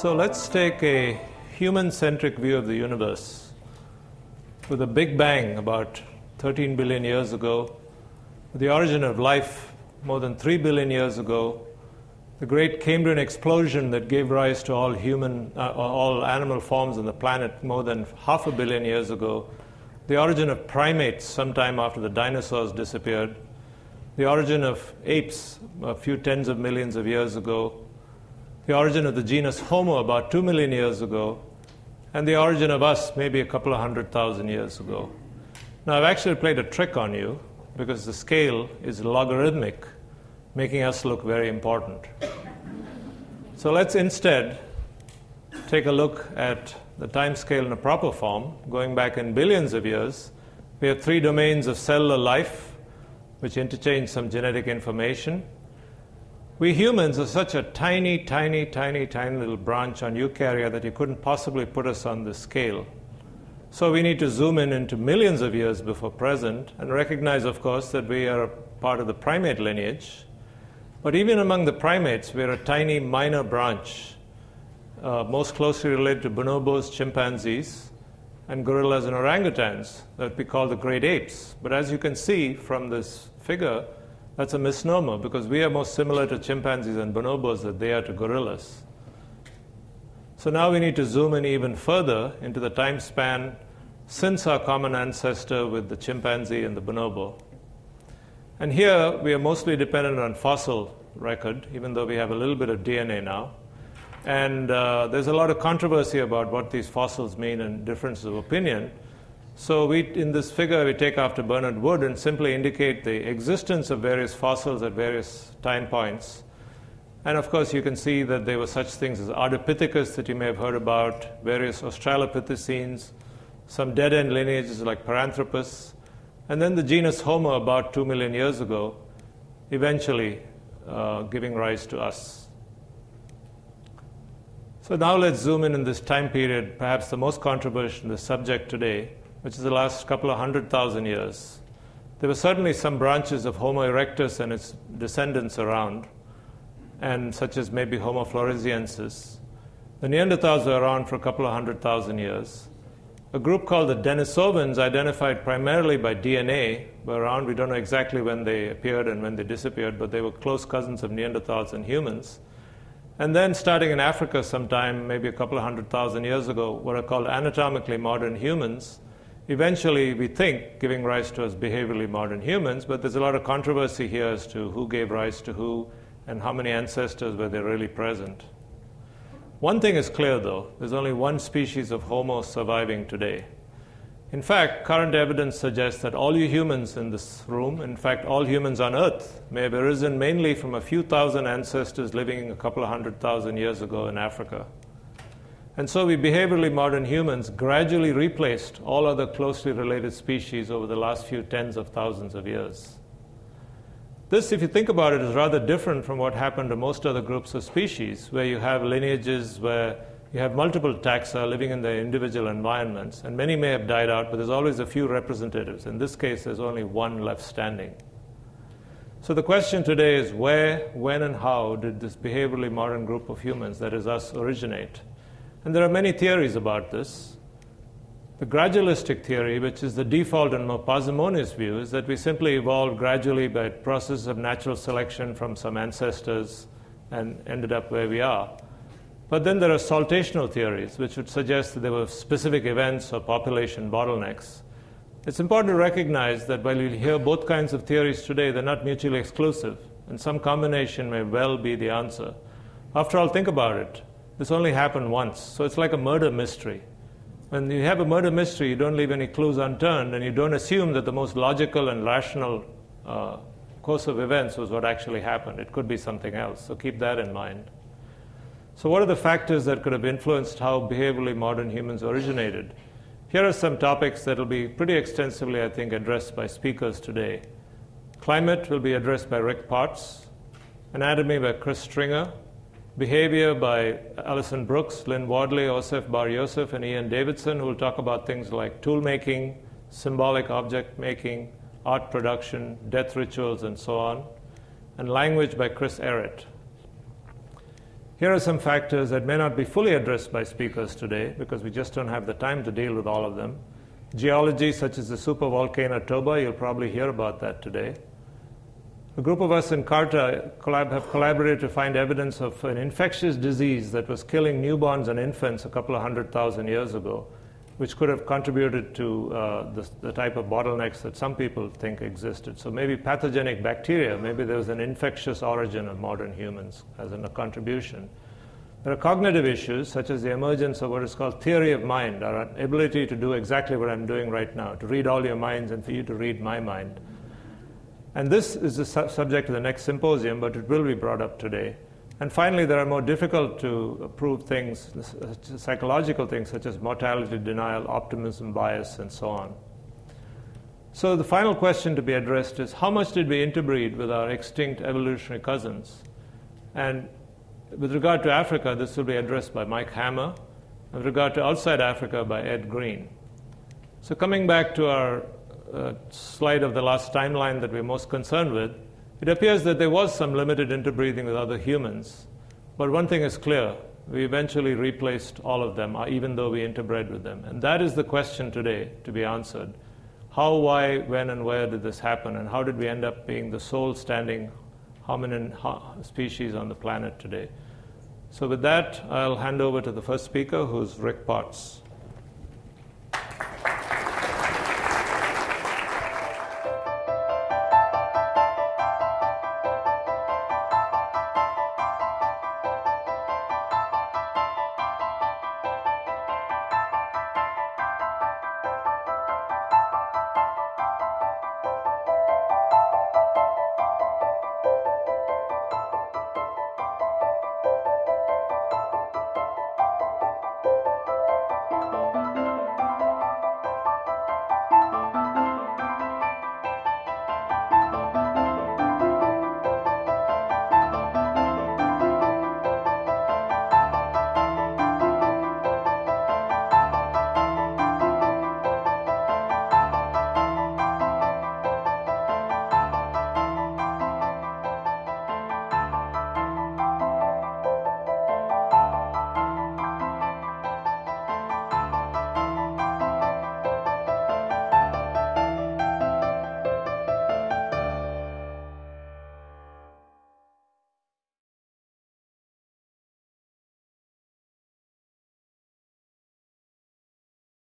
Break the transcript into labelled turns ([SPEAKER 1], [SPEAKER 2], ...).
[SPEAKER 1] So let's take a human centric view of the universe. With a Big Bang about 13 billion years ago, the origin of life more than 3 billion years ago, the great Cambrian explosion that gave rise to all human, uh, all animal forms on the planet more than half a billion years ago, the origin of primates sometime after the dinosaurs disappeared, the origin of apes a few tens of millions of years ago, the origin of the genus Homo about two million years ago, and the origin of us maybe a couple of hundred thousand years ago. Now, I've actually played a trick on you because the scale is logarithmic, making us look very important. So let's instead take a look at the time scale in a proper form, going back in billions of years. We have three domains of cellular life, which interchange some genetic information. We humans are such a tiny, tiny, tiny, tiny little branch on eukarya that you couldn't possibly put us on the scale. So we need to zoom in into millions of years before present and recognize, of course, that we are part of the primate lineage. But even among the primates, we're a tiny minor branch, uh, most closely related to bonobos, chimpanzees, and gorillas and orangutans that we call the great apes. But as you can see from this figure, that's a misnomer because we are more similar to chimpanzees and bonobos than they are to gorillas. So now we need to zoom in even further into the time span since our common ancestor with the chimpanzee and the bonobo. And here we are mostly dependent on fossil record, even though we have a little bit of DNA now. And uh, there's a lot of controversy about what these fossils mean and differences of opinion. So we, in this figure, we take after Bernard Wood and simply indicate the existence of various fossils at various time points. And of course, you can see that there were such things as Ardipithecus that you may have heard about, various Australopithecines, some dead end lineages like Paranthropus, and then the genus Homo about two million years ago, eventually uh, giving rise to us. So now let's zoom in in this time period, perhaps the most controversial the subject today, which is the last couple of hundred thousand years, there were certainly some branches of Homo erectus and its descendants around, and such as maybe Homo floresiensis. The Neanderthals were around for a couple of hundred thousand years. A group called the Denisovans, identified primarily by DNA, were around. We don't know exactly when they appeared and when they disappeared, but they were close cousins of Neanderthals and humans. And then, starting in Africa sometime, maybe a couple of hundred thousand years ago, what are called anatomically modern humans eventually, we think, giving rise to us behaviorally modern humans, but there's a lot of controversy here as to who gave rise to who and how many ancestors were there really present. One thing is clear, though there's only one species of Homo surviving today. In fact, current evidence suggests that all you humans in this room, in fact, all humans on Earth, may have arisen mainly from a few thousand ancestors living a couple of hundred thousand years ago in Africa. And so we behaviorally modern humans gradually replaced all other closely related species over the last few tens of thousands of years. This, if you think about it, is rather different from what happened to most other groups of species, where you have lineages where you have multiple taxa living in their individual environments, and many may have died out, but there's always a few representatives. In this case, there's only one left standing. So the question today is where, when, and how did this behaviorally modern group of humans, that is us, originate? And there are many theories about this. The gradualistic theory, which is the default and more parsimonious view, is that we simply evolved gradually by process of natural selection from some ancestors and ended up where we are. But then there are saltational theories, which would suggest that there were specific events or population bottlenecks. It's important to recognize that while you hear both kinds of theories today, they're not mutually exclusive, and some combination may well be the answer. After all, think about it. This only happened once, so it's like a murder mystery. When you have a murder mystery, you don't leave any clues unturned, and you don't assume that the most logical and rational uh, course of events was what actually happened. It could be something else, so keep that in mind. So, what are the factors that could have influenced how behaviorally modern humans originated? Here are some topics that will be pretty extensively, I think, addressed by speakers today. Climate will be addressed by Rick Potts, anatomy by Chris Stringer, Behavior by Alison Brooks, Lyn Wadley, Ofer Bar Yosef, and Iain Davidson, who will talk about things like tool making, symbolic object making, art production, death rituals, and so on. And language by Chris Ehret. Here are some factors that may not be fully addressed by speakers today because we just don't have the time to deal with all of them. Geology, such as the supervolcano Toba, you'll probably hear about that today. A group of us in Carta collab- have collaborated to find evidence of an infectious disease that was killing newborns and infants a couple of hundred thousand years ago, which could have contributed to uh, the, the, type of bottlenecks that some people think existed. So maybe pathogenic bacteria, maybe there was an infectious origin of modern humans as in a contribution. There are cognitive issues, such as the emergence of what is called theory of mind, our ability to do exactly what I'm doing right now, to read all your minds and for you to read my mind. And this is the su- subject of the next symposium, but it will be brought up today. And finally, there are more difficult to prove things, uh, psychological things such as mortality denial, optimism bias, and so on. So, the final question to be addressed is how much did we interbreed with our extinct evolutionary cousins? And with regard to Africa, this will be addressed by Mike Hammer. With regard to outside Africa, by Ed Green. So, coming back to our uh, slide of the last timeline that we're most concerned with, it appears that there was some limited interbreeding with other humans. But one thing is clear we eventually replaced all of them, uh, even though we interbred with them. And that is the question today to be answered. How, why, when, and where did this happen? And how did we end up being the sole standing hominin species on the planet today. So, with that, I'll hand over to the first speaker, who's Rick Potts.